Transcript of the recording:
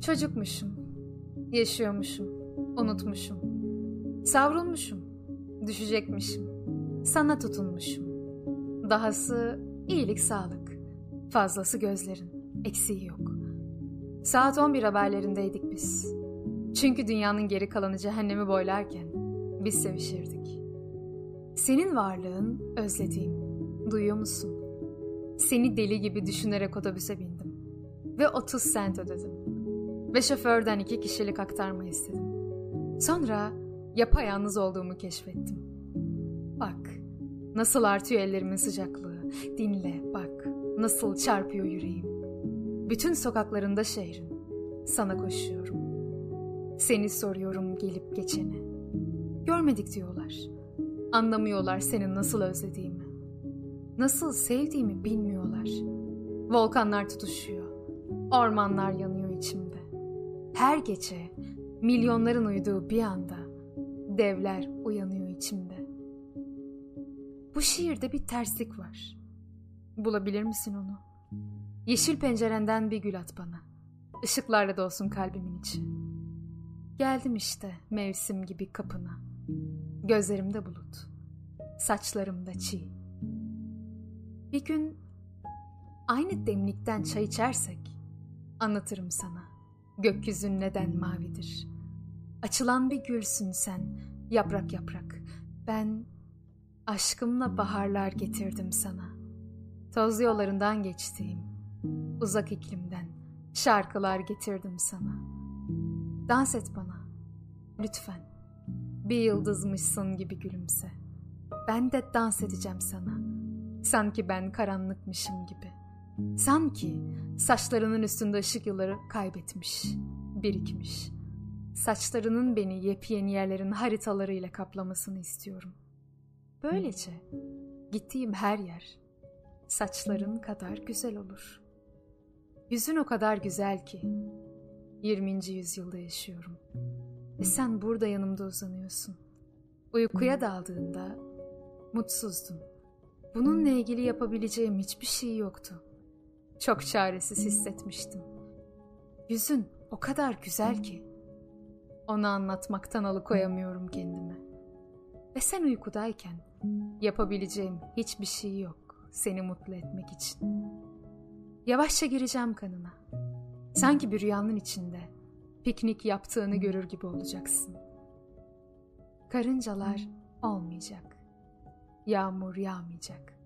Çocukmuşum, yaşıyormuşum, unutmuşum, savrulmuşum, düşecekmişim, sana tutunmuşum. Dahası iyilik sağlık, fazlası gözlerin, eksiği yok. Saat 11 haberlerindeydik biz. Çünkü dünyanın geri kalanı cehennemi boylarken biz sevişirdik. Senin varlığın özlediğim, duyuyor musun? Seni deli gibi düşünerek otobüse bindim ve 30 sent ödedim ve şoförden iki kişilik aktarma istedim. Sonra yapayalnız olduğumu keşfettim. Bak, nasıl artıyor ellerimin sıcaklığı. Dinle, bak, nasıl çarpıyor yüreğim. Bütün sokaklarında şehrin. Sana koşuyorum. Seni soruyorum gelip geçeni. Görmedik diyorlar. Anlamıyorlar senin nasıl özlediğimi. Nasıl sevdiğimi bilmiyorlar. Volkanlar tutuşuyor. Ormanlar yanıyor içimde. Her gece milyonların uyuduğu bir anda devler uyanıyor içimde. Bu şiirde bir terslik var. Bulabilir misin onu? Yeşil pencerenden bir gül at bana. Işıklarla dolsun kalbimin içi. Geldim işte mevsim gibi kapına. Gözlerimde bulut, saçlarımda çiğ. Bir gün aynı demlikten çay içersek anlatırım sana gökyüzün neden mavidir. Açılan bir gülsün sen, yaprak yaprak. Ben aşkımla baharlar getirdim sana. Toz yollarından geçtiğim, uzak iklimden şarkılar getirdim sana. Dans et bana, lütfen. Bir yıldızmışsın gibi gülümse. Ben de dans edeceğim sana. Sanki ben karanlıkmışım gibi.'' Sanki saçlarının üstünde ışık yılları kaybetmiş, birikmiş. Saçlarının beni yepyeni yerlerin haritalarıyla kaplamasını istiyorum. Böylece gittiğim her yer saçların kadar güzel olur. Yüzün o kadar güzel ki 20. yüzyılda yaşıyorum. Ve sen burada yanımda uzanıyorsun. Uykuya daldığında mutsuzdun. Bununla ilgili yapabileceğim hiçbir şey yoktu. Çok çaresiz hissetmiştim. Yüzün o kadar güzel ki. Onu anlatmaktan alıkoyamıyorum kendimi. Ve sen uykudayken yapabileceğim hiçbir şey yok seni mutlu etmek için. Yavaşça gireceğim kanına. Sanki bir rüyanın içinde piknik yaptığını görür gibi olacaksın. Karıncalar olmayacak. Yağmur yağmayacak.